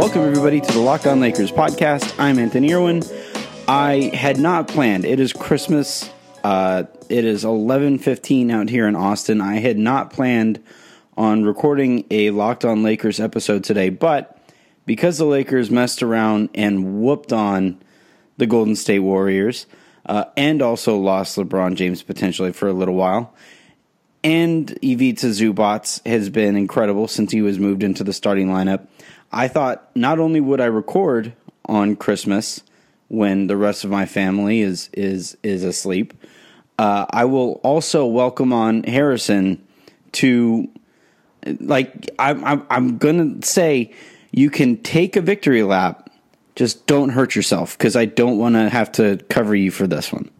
Welcome, everybody, to the Locked On Lakers podcast. I'm Anthony Irwin. I had not planned. It is Christmas. Uh, it is 11:15 out here in Austin. I had not planned on recording a Locked On Lakers episode today, but because the Lakers messed around and whooped on the Golden State Warriors, uh, and also lost LeBron James potentially for a little while, and Ivica Zubac has been incredible since he was moved into the starting lineup. I thought not only would I record on Christmas when the rest of my family is is is asleep, uh, I will also welcome on Harrison to like I'm I'm, I'm gonna say you can take a victory lap, just don't hurt yourself because I don't want to have to cover you for this one.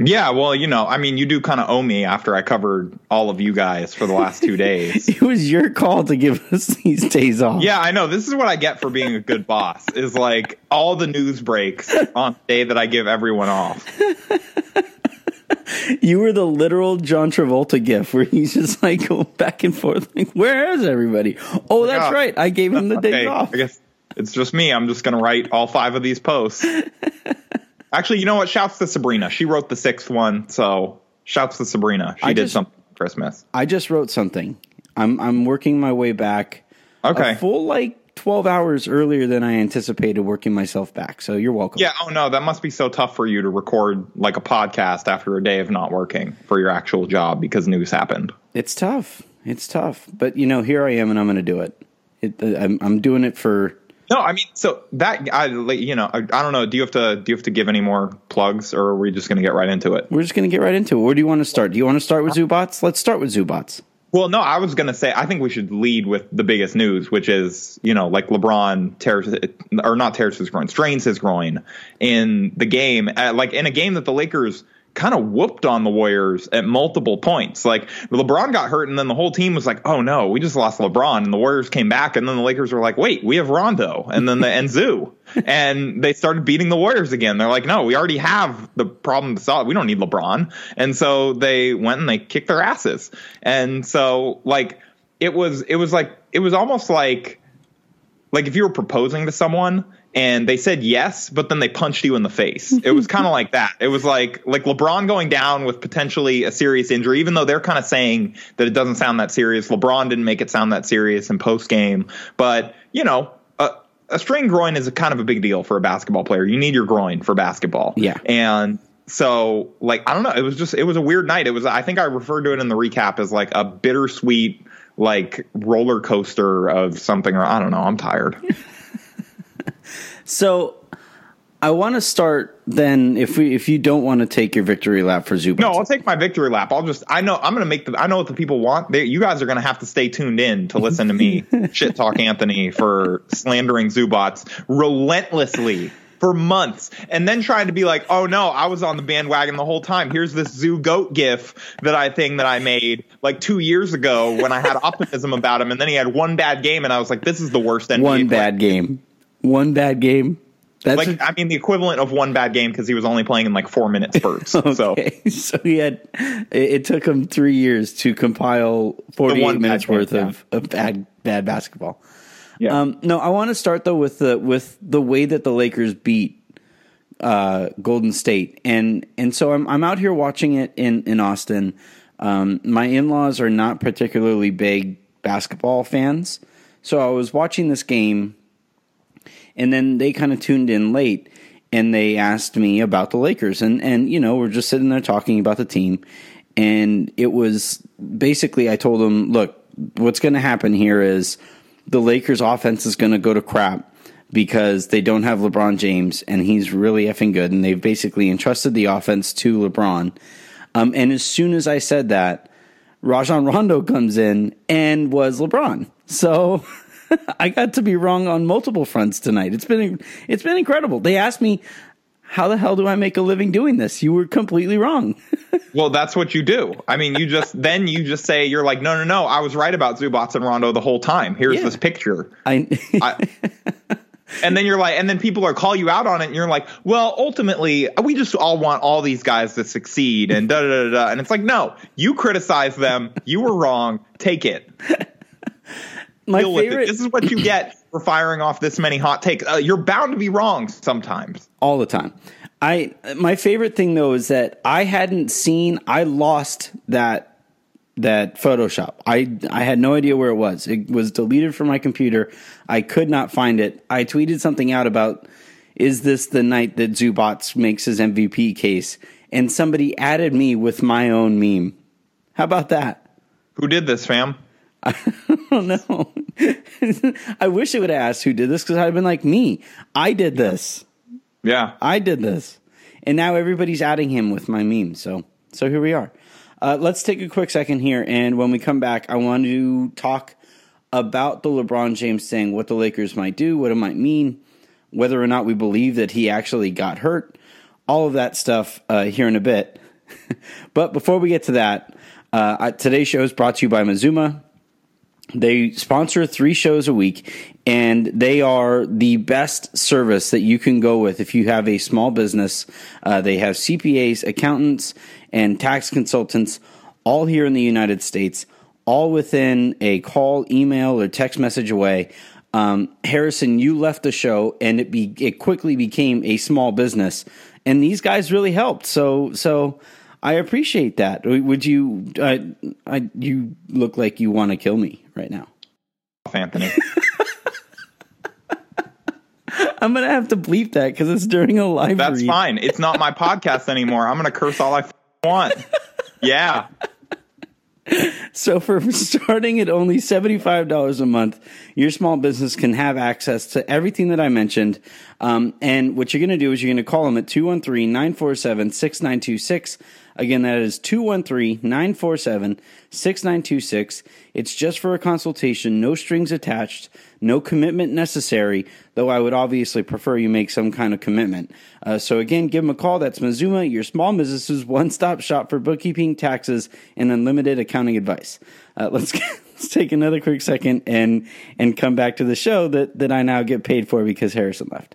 Yeah, well, you know, I mean, you do kind of owe me after I covered all of you guys for the last two days. it was your call to give us these days off. Yeah, I know. This is what I get for being a good boss. Is like all the news breaks on the day that I give everyone off. you were the literal John Travolta gift where he's just like going back and forth, like, where is everybody? Oh, that's yeah. right. I gave him the days okay, off. I guess it's just me. I'm just gonna write all five of these posts. Actually, you know what? Shouts to Sabrina. She wrote the sixth one, so shouts to Sabrina. She I did just, something for Christmas. I just wrote something. I'm I'm working my way back. Okay. Full like 12 hours earlier than I anticipated working myself back. So you're welcome. Yeah. Oh no, that must be so tough for you to record like a podcast after a day of not working for your actual job because news happened. It's tough. It's tough. But you know, here I am and I'm going to do it. it I'm, I'm doing it for no, I mean, so that I, you know, I, I, don't know. Do you have to do you have to give any more plugs, or are we just going to get right into it? We're just going to get right into it. Where do you want to start? Do you want to start with Zubac? Let's start with Zubac. Well, no, I was going to say I think we should lead with the biggest news, which is you know like LeBron tears or not tears his groin, strains his groin in the game, uh, like in a game that the Lakers kind of whooped on the Warriors at multiple points. Like LeBron got hurt, and then the whole team was like, "Oh no, we just lost LeBron." And the Warriors came back, and then the Lakers were like, "Wait, we have Rondo," and then the and Zoo, and they started beating the Warriors again. They're like, "No, we already have the problem to solve. We don't need LeBron." And so they went and they kicked their asses. And so like it was, it was like it was almost like like if you were proposing to someone and they said yes, but then they punched you in the face. It was kind of like that. It was like like LeBron going down with potentially a serious injury, even though they're kind of saying that it doesn't sound that serious. LeBron didn't make it sound that serious in post game, but you know. A, a strained groin is a kind of a big deal for a basketball player. You need your groin for basketball. Yeah. And so like I don't know, it was just it was a weird night. It was I think I referred to it in the recap as like a bittersweet like roller coaster of something or I don't know, I'm tired. So I want to start then. If we, if you don't want to take your victory lap for Zubac, no, I'll take my victory lap. I'll just, I know, I'm going to make the, I know what the people want. They, you guys are going to have to stay tuned in to listen to me shit talk Anthony for slandering Zubac relentlessly for months and then trying to be like, oh no, I was on the bandwagon the whole time. Here's this zoo goat gif that I thing that I made like two years ago when I had optimism about him, and then he had one bad game, and I was like, this is the worst NBA One bad game. One bad game. That's like a, I mean the equivalent of one bad game because he was only playing in like four minute spurts. okay. So so he had it, it, took him three years to compile forty eight minutes worth game, of, yeah. of bad bad basketball. Yeah. Um, no, I want to start though with the with the way that the Lakers beat uh, Golden State, and and so I'm I'm out here watching it in in Austin. Um, my in laws are not particularly big basketball fans, so I was watching this game and then they kind of tuned in late and they asked me about the Lakers. And, and, you know, we're just sitting there talking about the team. And it was basically, I told them, look, what's going to happen here is the Lakers offense is going to go to crap because they don't have LeBron James and he's really effing good. And they've basically entrusted the offense to LeBron. Um, and as soon as I said that, Rajon Rondo comes in and was LeBron. So I got to be wrong on multiple fronts tonight. It's been it's been incredible. They asked me, "How the hell do I make a living doing this?" You were completely wrong. well, that's what you do. I mean, you just then you just say you're like, "No, no, no, I was right about Zubac and Rondo the whole time. Here's Yeah. this picture." I, I, and then you're like, and then people are call you out on it, and you're like, well, ultimately, we just all want all these guys to succeed, and da da da da. And it's like, no, you criticize them, you were wrong, take it, my deal with favorite it. This is what you get for firing off this many hot takes. Uh, you're bound to be wrong sometimes. all the time. I my favorite thing though is that I hadn't seen. I lost that that Photoshop. I I had no idea where it was. It was deleted from my computer. I could not find it. I tweeted something out about is this the night that Zubac makes his MVP case? And somebody added me with my own meme. How about that? Who did this, fam? Oh know. I wish it would have asked who did this because I'd have been like me. I did this. Yeah, I did this, and now everybody's adding him with my meme. So, so here we are. Uh, let's take a quick second here, and when we come back, I want to talk about the LeBron James thing, what the Lakers might do, what it might mean, whether or not we believe that he actually got hurt, all of that stuff uh, here in a bit. but before we get to that, uh, today's show is brought to you by Mazuma. They sponsor three shows a week, and they are the best service that you can go with if you have a small business. Uh, they have CPAs, accountants, and tax consultants all here in the United States, all within a call, email, or text message away. Um, Harrison, you left the show, and it be it quickly became a small business, and these guys really helped. So so. I appreciate that. Would you? I, I, you look like you want to kill me right now. Anthony. I'm gonna have to bleep that because it's during a live. That's read. fine. It's not my podcast anymore. I'm going to curse all I f- want. Yeah. So for starting at only $75 a month, your small business can have access to everything that I mentioned. Um, and what you're going to do is you're going to call them at 213-947-6926. Again, that is 213-947-6926. It's just for a consultation, no strings attached, no commitment necessary, though I would obviously prefer you make some kind of commitment. Uh, so again, give them a call. That's Mazuma, your small business's one-stop shop for bookkeeping, taxes, and unlimited accounting advice. Uh, let's let's take another quick second and and come back to the show that that I now get paid for because Harrison left.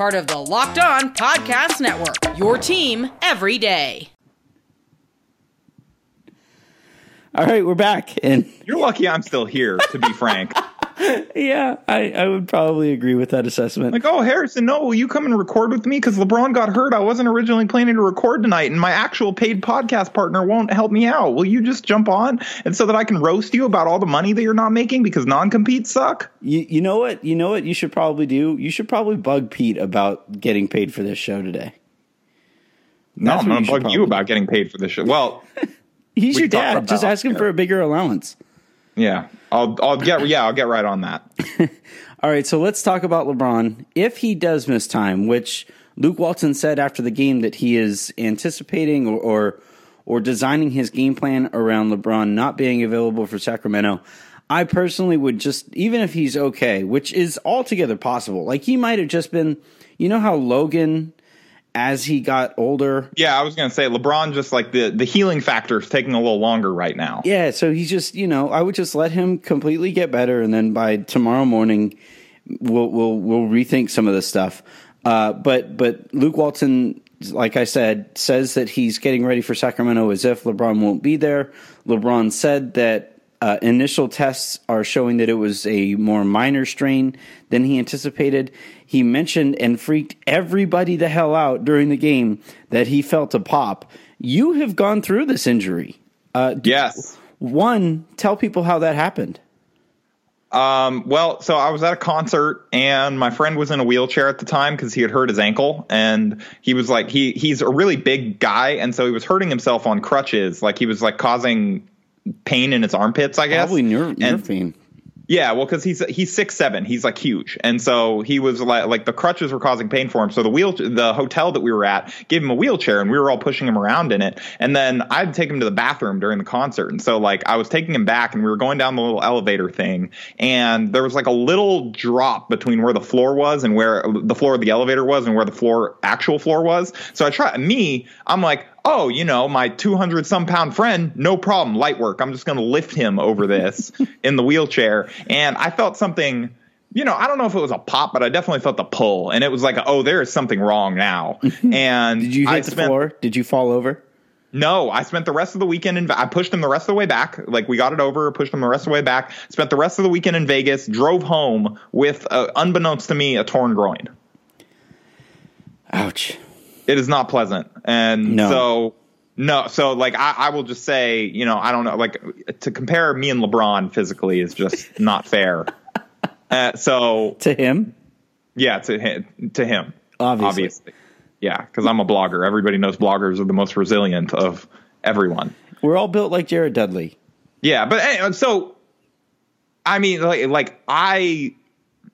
Part of the Locked On Podcast Network, your team every day. All right, we're back, and You're lucky I'm still here, to be frank. yeah, I, I would probably agree with that assessment. Like, oh, Harrison, no, will you come and record with me? Because LeBron got hurt. I wasn't originally planning to record tonight, and my actual paid podcast partner won't help me out. Will you just jump on and so that I can roast you about all the money that you're not making because non-competes suck? You, you know what? You know what you should probably do? You should probably bug Pete about getting paid for this show today. No, That's I'm going to bug you about getting paid for this show. Well, He's your dad. Just ask him for a bigger allowance. Yeah, I'll I'll get yeah I'll get right on that. All right, so let's talk about LeBron. If he does miss time, which Luke Walton said after the game that he is anticipating or or, or designing his game plan around LeBron not being available for Sacramento, I personally would just even if he's okay, which is altogether possible. Like he might have just been, you know how Logan as he got older Yeah, I was going to say LeBron just like the the healing factor is taking a little longer right now. Yeah, so he's just you know I would just let him completely get better, and then by tomorrow morning, we'll we'll we'll rethink some of this stuff. Uh, but but Luke Walton, like I said, says that he's getting ready for Sacramento as if LeBron won't be there. LeBron said that Uh, initial tests are showing that it was a more minor strain than he anticipated. He mentioned and freaked everybody the hell out during the game that he felt a pop. You have gone through this injury. Uh, Yes. One, tell people how that happened. Um, well, so I was at a concert and my friend was in a wheelchair at the time because he had hurt his ankle and he was like he he's a really big guy and so he was hurting himself on crutches like he was like causing pain in his armpits I guess Probably nerve, nerve pain. Yeah, well, because he's he's six seven, he's like huge, and so he was like like the crutches were causing pain for him. So the wheel the hotel that we were at gave him a wheelchair, and we were all pushing him around in it. And then I'd take him to the bathroom during the concert, and so like I was taking him back, and we were going down the little elevator thing, and there was like a little drop between where the floor was and where the floor of the elevator was, and where the floor actual floor was. So I try me, I'm like oh, you know, my 200 some pound friend, no problem, light work. I'm just going to lift him over this in the wheelchair. And I felt something, you know, I don't know if it was a pop, but I definitely felt the pull. And it was like, oh, there is something wrong now. And Did you hit I the spent, floor? Did you fall over? No, I spent the rest of the weekend in. I pushed him the rest of the way back. Like we got it over, pushed him the rest of the way back. Spent the rest of the weekend in Vegas. Drove home with, uh, unbeknownst to me, a torn groin. Ouch. It is not pleasant. And No. so no, so like I, I will just say, you know, I don't know, like to compare me and LeBron physically is just not fair. Uh, so To him? yeah, to him, to him, Obviously. yeah, because I'm a blogger. Everybody knows bloggers are the most resilient of everyone. We're all built like Jared Dudley. Yeah, but anyway, so I mean, like, like I,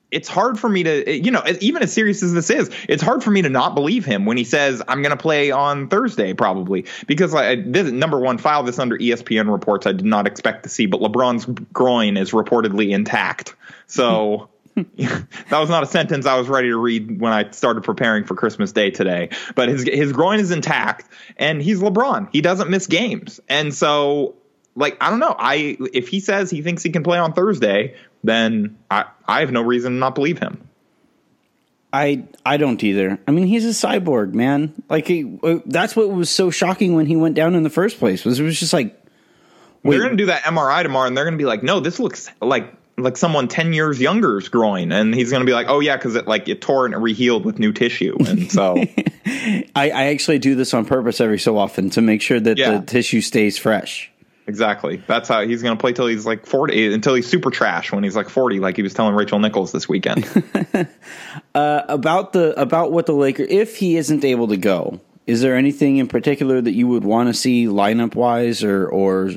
it's hard for me to, you know, even as serious as this is, it's hard for me to not believe him when he says I'm going to play on Thursday probably because like this number one file this under ESPN reports I did not expect to see, but LeBron's groin is reportedly intact. So. that was not a sentence I was ready to read when I started preparing for Christmas Day today. But his his groin is intact, and he's LeBron. He doesn't miss games, and so like I don't know. I if he says he thinks he can play on Thursday, then I I have no reason to not believe him. I I don't either. I mean, he's a cyborg, man. Like he, uh, that's what was so shocking when he went down in the first place. Was it was just like, wait, they're going to do that MRI tomorrow, and they're going to be like, no, this looks like like someone ten years younger's groin, and he's going to be like, oh yeah, because it like it tore and it rehealed with new tissue, and so I, I actually do this on purpose every so often to make sure that Yeah. the tissue stays fresh. Exactly that's how he's going to play till he's like forty, until he's super trash when he's like forty, like he was telling Rachel Nichols this weekend. Uh, about the about what the Lakers, if he isn't able to go, is there anything in particular that you would want to see lineup wise or or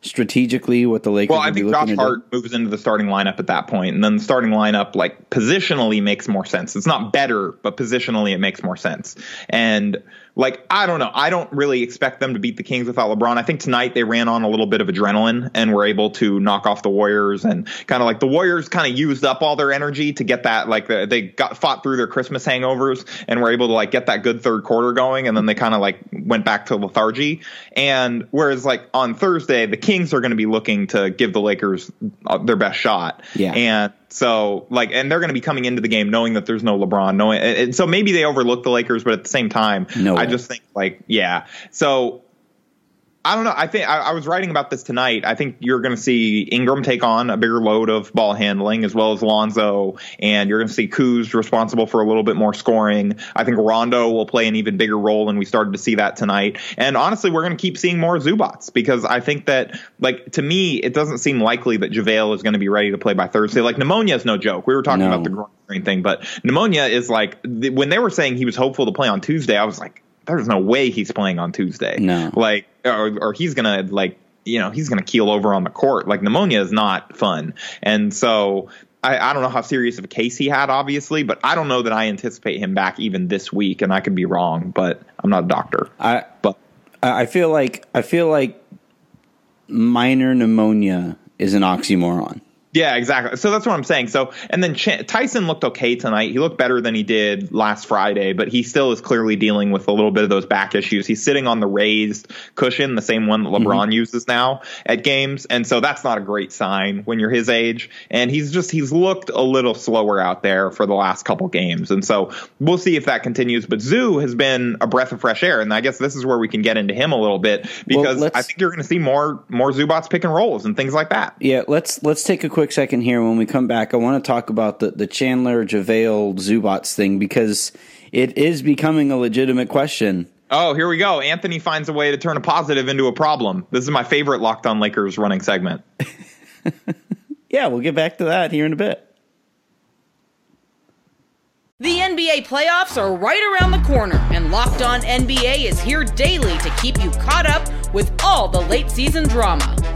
strategically what the Lakers? Well, I think Josh to do? Hart moves into the starting lineup at that point, and then the starting lineup, like positionally, makes more sense. It's not better, but positionally, it makes more sense. And like, I don't know, I don't really expect them to beat the Kings without LeBron. I think tonight they ran on a little bit of adrenaline and were able to knock off the Warriors, and kind of like the Warriors kind of used up all their energy to get that like the, they got fought through their Christmas hangovers and were able to like get that good third quarter going, and then they kind of like went back to lethargy. And whereas like on Thursday, the Kings are going to be looking to give the Lakers uh, their best shot. Yeah. And so like, and they're going to be coming into the game knowing that there's no LeBron, knowing, and and so maybe they overlook the Lakers, but at the same time, No I just think like, yeah. So I don't know. I think I, I was writing about this tonight. I think you're going to see Ingram take on a bigger load of ball handling as well as Lonzo, and you're going to see Kuz responsible for a little bit more scoring. I think Rondo will play an even bigger role, and we started to see that tonight. And honestly, we're going to keep seeing more Zubac because I think that, like, to me, it doesn't seem likely that JaVale is going to be ready to play by Thursday. Like, pneumonia is no joke. We were talking No. about the groin thing, but pneumonia is like th- when they were saying he was hopeful to play on Tuesday, I was like, there's no way he's playing on Tuesday. No. Like, or, or he's gonna like, you know, he's gonna keel over on the court. Like pneumonia is not fun, and so. I, I don't know how serious of a case he had, obviously, but I don't know that I anticipate him back even this week, and I could be wrong, but I'm not a doctor. I But I feel like I feel like minor pneumonia is an oxymoron. Yeah, exactly. So that's what I'm saying. So, and then Ch- Tyson looked okay tonight. He looked better than he did last Friday, but he still is clearly dealing with a little bit of those back issues. He's sitting on the raised cushion, the same one that LeBron mm-hmm. uses now at games, and so that's not a great sign when you're his age. And he's just he's looked a little slower out there for the last couple games, and so we'll see if that continues. But Zoo has been a breath of fresh air, and I guess this is where we can get into him a little bit because well, I think you're going to see more more Zubac pick and rolls and things like that. Yeah, let's let's take a quick quick second here. When we come back, I want to talk about the, the Chandler JaVale Zubac thing because it is becoming a legitimate question. Oh, here we go. Anthony finds a way to turn a positive into a problem. This is my favorite Locked On Lakers running segment. yeah, we'll get back to that here in a bit. The NBA playoffs are right around the corner, and Locked On NBA is here daily to keep you caught up with all the late season drama.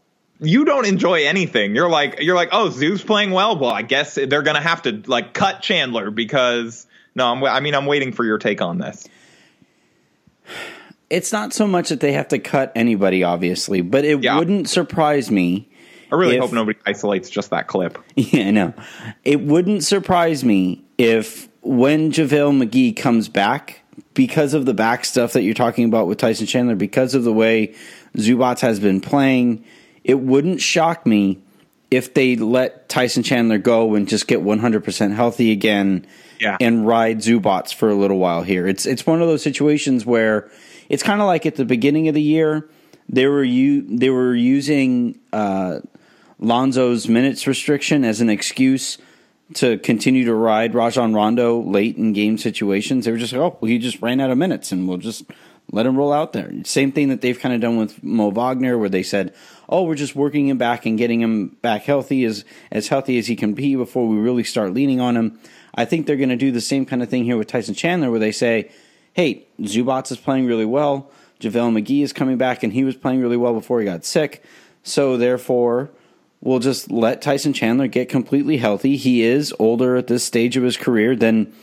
you don't enjoy anything. You're like you're like, oh, Zoo's playing well. Well, I guess they're gonna have to like cut Chandler because no, I'm, I mean I'm waiting for your take on this. It's not so much that they have to cut anybody, obviously, but it yeah. wouldn't surprise me. I really if, hope nobody isolates just that clip. Yeah, no, it wouldn't surprise me if when JaVale McGee comes back because of the back stuff that you're talking about with Tyson Chandler, because of the way Zubac has been playing it wouldn't shock me if they let Tyson Chandler go and just get 100% healthy again yeah. and ride Zubac for a little while here. It's it's one of those situations where it's kind of like at the beginning of the year they were you they were using uh, Lonzo's minutes restriction as an excuse to continue to ride Rajon Rondo late in game situations. They were just like, oh, well, he just ran out of minutes, and we'll just let him roll out there. Same thing that they've kind of done with Mo Wagner, where they said, oh, we're just working him back and getting him back healthy as as healthy as he can be before we really start leaning on him. I think they're going to do the same kind of thing here with Tyson Chandler, where they say, hey, Zubac is playing really well. JaVale McGee is coming back, and he was playing really well before he got sick. So therefore, we'll just let Tyson Chandler get completely healthy. He is older at this stage of his career than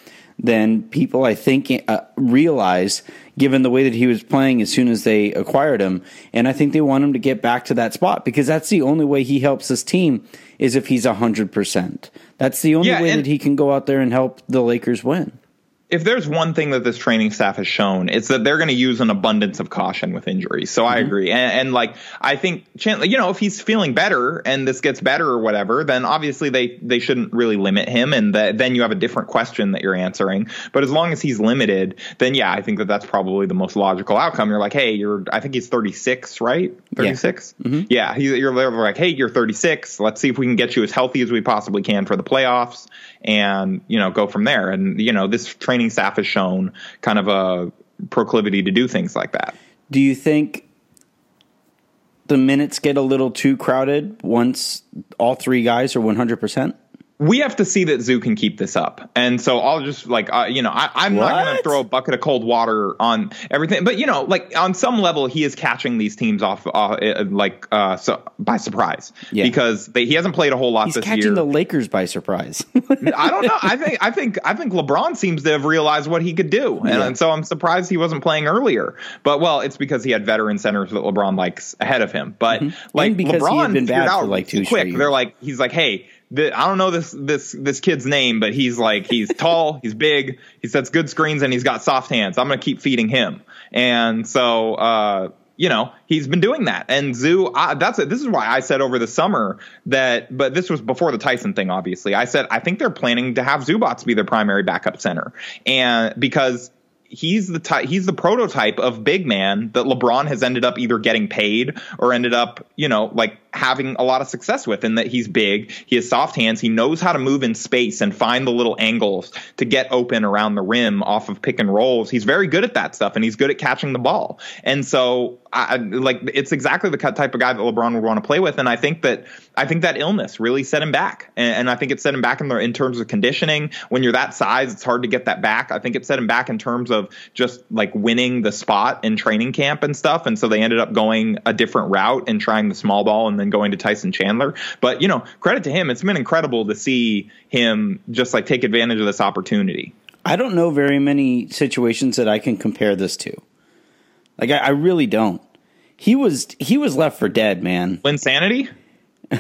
than people I think uh, realize given the way that he was playing as soon as they acquired him. And I think they want him to get back to that spot because that's the only way he helps this team is if he's 100%. That's the only yeah, way that he can go out there and help the Lakers win if there's one thing that this training staff has shown, it's that they're going to use an abundance of caution with injuries. So mm-hmm. I agree, and, and, like I think Chandler, you know, if he's feeling better and this gets better or whatever, then obviously they they shouldn't really limit him, and that, then you have a different question that you're answering. But as long as he's limited, then yeah, I think that that's probably the most logical outcome. You're like, hey, you're I think he's 36, right? 36. Yeah, mm-hmm. yeah he's, you're like, hey, you're 36. Let's see if we can get you as healthy as we possibly can for the playoffs and you know go from there. And you know this training staff has shown kind of a proclivity to do things like that. Do you think the minutes get a little too crowded once all three guys are 100%? We have to see that Zoo can keep this up. And so I'll just like, uh, you know, I, am not going to throw a bucket of cold water on everything, but you know, like on some level, he is catching these teams off, uh, like, uh, so by surprise yeah. because they, he hasn't played a whole lot He's this catching year. the Lakers by surprise. I don't know. I think, I think, I think LeBron seems to have realized what he could do. And, yeah. and so I'm surprised he wasn't playing earlier, but well, it's because he had veteran centers that LeBron likes ahead of him. But mm-hmm. like LeBron been bad out for like two quick. They're like, he's like, Hey, the, I don't know this this this kid's name, but he's like he's tall, he's big, he sets good screens, and he's got soft hands. I'm gonna keep feeding him, and so uh, you know he's been doing that. And Zoo, I, that's it. This is why I said over the summer that, but this was before the Tyson thing. Obviously, I said I think they're planning to have Zubac be their primary backup center, and because he's the ty- he's the prototype of big man that LeBron has ended up either getting paid or ended up you know like having a lot of success with in that he's big, he has soft hands, he knows how to move in space and find the little angles to get open around the rim off of pick and rolls. He's very good at that stuff and he's good at catching the ball. And so I, like it's exactly the type of guy that LeBron would want to play with and I think that I think that illness really set him back. And, and I think it set him back in, the, in terms of conditioning. When you're that size, it's hard to get that back. I think it set him back in terms of just like winning the spot in training camp and stuff. And so they ended up going a different route and trying the small ball and then going to Tyson Chandler. But, you know, credit to him. It's been incredible to see him just like take advantage of this opportunity. I don't know very many situations that I can compare this to. Like I, I really don't. He was he was left for dead, man. Insanity?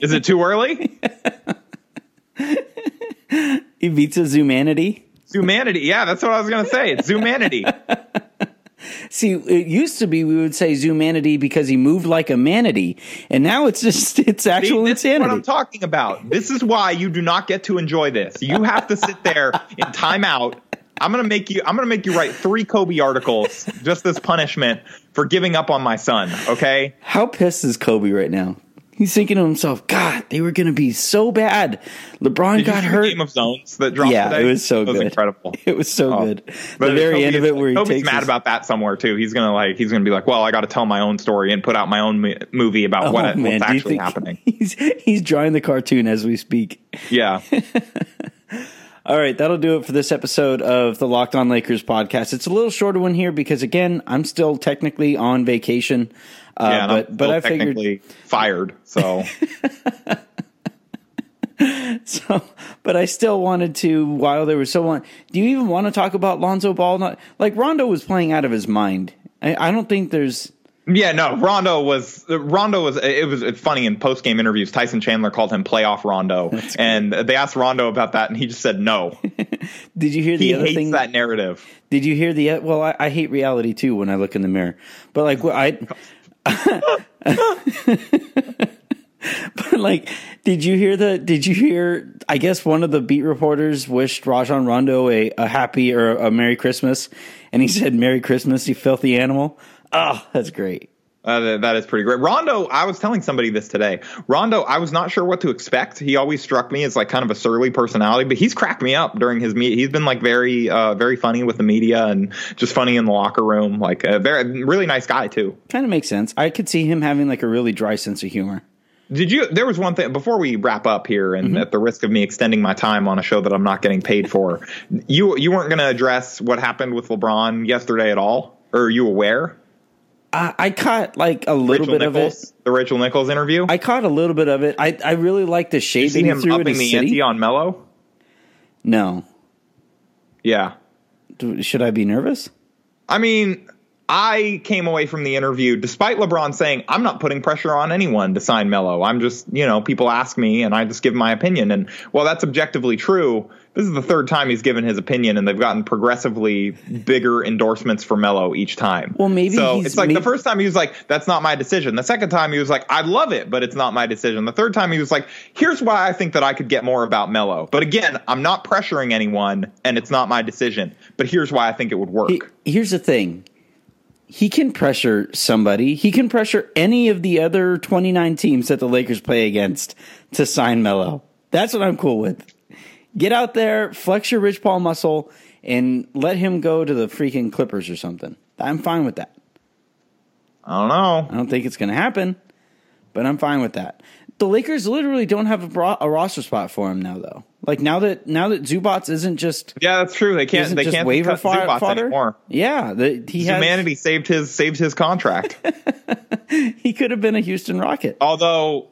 Is it too early? He beats his humanity. Humanity. Yeah, that's what I was going to say. It's humanity. See, it used to be we would say Zumanity because he moved like a manatee, and now it's just it's actual See, this insanity. Is what I'm talking about. This is why you do not get to enjoy this. You have to sit there in timeout. I'm gonna make you. I'm gonna make you write three Kobe articles just as punishment for giving up on my son. Okay. How pissed is Kobe right now? He's thinking to himself, God, they were going to be so bad. LeBron Did got hurt. The Game of Zones that dropped yeah, today? it was so That good. incredible. It was so Oh. good. But the very Kobe end of it, where he Kobe's takes mad his- about that somewhere too. He's gonna like he's gonna be like, well, I got to tell my own story and put out my own movie about Oh, what what's actually happening. He's he's drawing the cartoon as we speak. Yeah, All right, that'll do it for this episode of the Locked On Lakers podcast. It's a little shorter one here because again, I'm still technically on vacation. Uh, yeah. but but I figured technically fired. So so. But I still wanted to while there was so long. Do you even want to talk about Lonzo Ball? Not like Rondo was playing out of his mind. I, I don't think there's. Yeah, no. Rondo was Rondo was it was it's funny in post game interviews. Tyson Chandler called him playoff Rondo, and they asked Rondo about that, and he just said no. Did you hear the He other hates thing? that narrative. Did you hear the? Uh, well, I, I hate reality too when I look in the mirror. But like, I. but like, did you hear the? Did you hear? I guess one of the beat reporters wished Rajon Rondo a, a happy or a Merry Christmas, and he said "Merry Christmas, you filthy animal." Oh, that's great. Uh, that- is pretty great. Rondo, I was telling somebody this today. Rondo, I was not sure what to expect. He always struck me as like kind of a surly personality, but he's cracked me up during his meet. He's been like very, uh, very funny with the media and just funny in the locker room. Like a very, really nice guy too. Kind of makes sense. I could see him having like a really dry sense of humor. Did you? There was one thing before we wrap up here, and at the risk of me extending my time on a show that I'm not getting paid for, you you weren't going to address what happened with LeBron yesterday at all, or are you aware? I, I caught like a little Rachel bit of it. the Rachel Nichols interview. I caught a little bit of it. I I really like the shade you seen him at upping the city. ante on Melo? No. Yeah. Do- Should I be nervous? I mean, I came away from the interview despite LeBron saying, I'm not putting pressure on anyone to sign Melo. I'm just, you know, people ask me and I just give my opinion. And while that's objectively true, this is the third time he's given his opinion and they've gotten progressively bigger endorsements for Melo each time. Well, maybe So he's- it's like maybe- the first time he was like, that's not my decision. The second time he was like, I love it, but it's not my decision. The third time he was like, here's why I think that I could get more about Melo." But again, I'm not pressuring anyone and it's not my decision. But here's why I think it would work. He- here's the thing. He can pressure somebody. He can pressure any of the other 29 teams that the Lakers play against to sign Melo. That's what I'm cool with. Get out there, flex your Rich Paul muscle, and let him go to the freaking Clippers or something. I'm fine with that. I don't know. I don't think it's going to happen, but I'm fine with that. The Lakers literally don't have a, bro- a roster spot for him now, though. Like now that now that Zubac isn't just Yeah, that's true. They can't. They can't waiver Zubac fodder anymore. Yeah, the, he has, Humanity saved his saved his contract. he could have been a Houston Rocket. Although,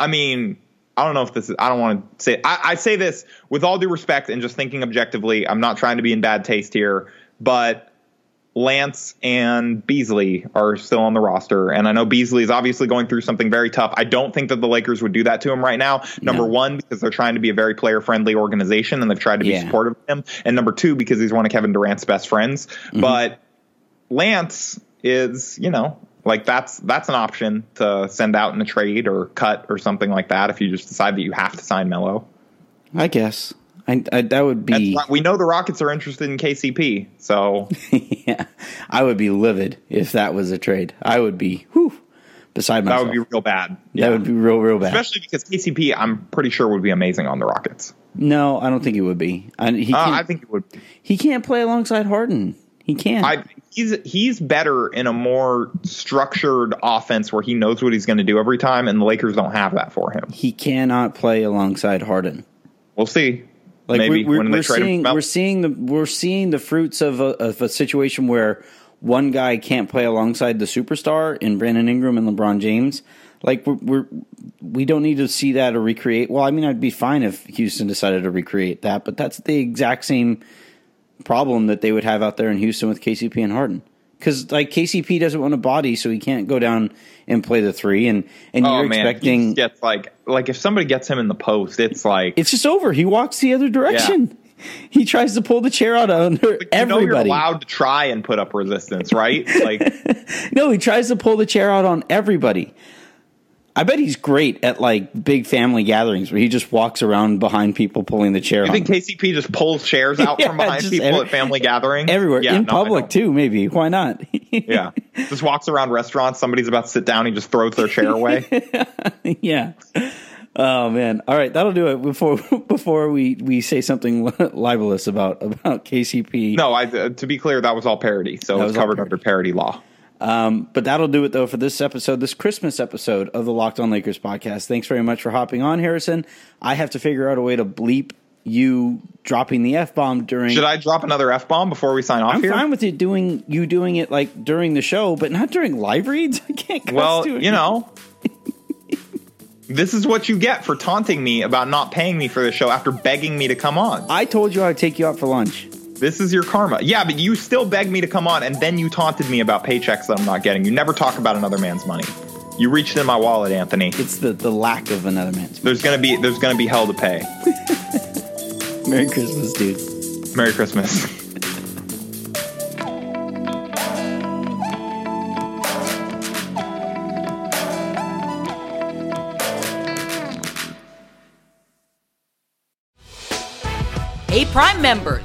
I mean, I don't know if this is. I don't want to say. I, I say this with all due respect and just thinking objectively. I'm not trying to be in bad taste here, but Lance and Beasley are still on the roster, and I know Beasley is obviously going through something very tough. I don't think that the Lakers would do that to him right now. Number No. one, because they're trying to be a very player friendly organization, and they've tried to be Yeah. supportive of him. And number two, because he's one of Kevin Durant's best friends. Mm-hmm. But Lance is, you know, like that's that's an option to send out in a trade or cut or something like that if you just decide that you have to sign Melo. I guess. I, I that would be we know the Rockets are interested in KCP, so yeah. I would be livid if that was a trade. I would be whew. beside That would be real bad. That would be real, real bad. Especially because KCP, I'm pretty sure would be amazing on the Rockets. no, I don't think he would be. And he Uh, I think he would. he can't play alongside Harden. He can't. I he's he's better in a more structured offense where he knows what he's going to do every time, and the Lakers don't have that for him. he cannot play alongside Harden. We'll see. Like Maybe we're, we're seeing, we're seeing the we're seeing the fruits of a, of a situation where one guy can't play alongside the superstar in Brandon Ingram and LeBron James. Like we're, we're we don't need to see that or recreate. Well, I mean, I'd be fine if Houston decided to recreate that, but that's the exact same problem that they would have out there in Houston with KCP and Harden. Because like KCP doesn't want a body, so he can't go down and play the three, and and Oh you're man, expecting just gets like like if somebody gets him in the post, it's like it's just over. He walks the other direction. He tries to pull the chair out under you know you're allowed to try and put up resistance, right? Like no, he tries to pull the chair out on everybody. I bet he's great at like big family gatherings where he just walks around behind people pulling the chair you think KCP just pulls chairs out Yeah, from behind people every- at family gatherings everywhere Yeah, in no, public too. Maybe why not? Yeah, just walks around restaurants. Somebody's about to sit down, he just throws their chair away. yeah. Oh man! All right, that'll do it. Before before we, we say something libelous about about KCP. no, I, uh, to be clear, that was all parody, so it's was covered parody. under parody law. Um, but that'll do it though for this episode, this Christmas episode of the Locked On Lakers podcast. Thanks very much for hopping on, Harrison. I have to figure out a way to bleep you dropping the f bomb during. Should I drop another f bomb before we sign off I'm here? fine with you doing you doing it like during the show, but not during live reads. I can't. well, to it. you know. This is what you get for taunting me about not paying me for the show after begging me to come on. I told you I'd take you out for lunch. This is your karma. Yeah, but you still begged me to come on, and then you taunted me about paychecks that I'm not getting. You never talk about another man's money. You reached in my wallet, Anthony. It's the the lack of another man's. There's gonna be there's gonna be hell to pay. Merry Christmas, dude. Merry Christmas. Hey, Prime members,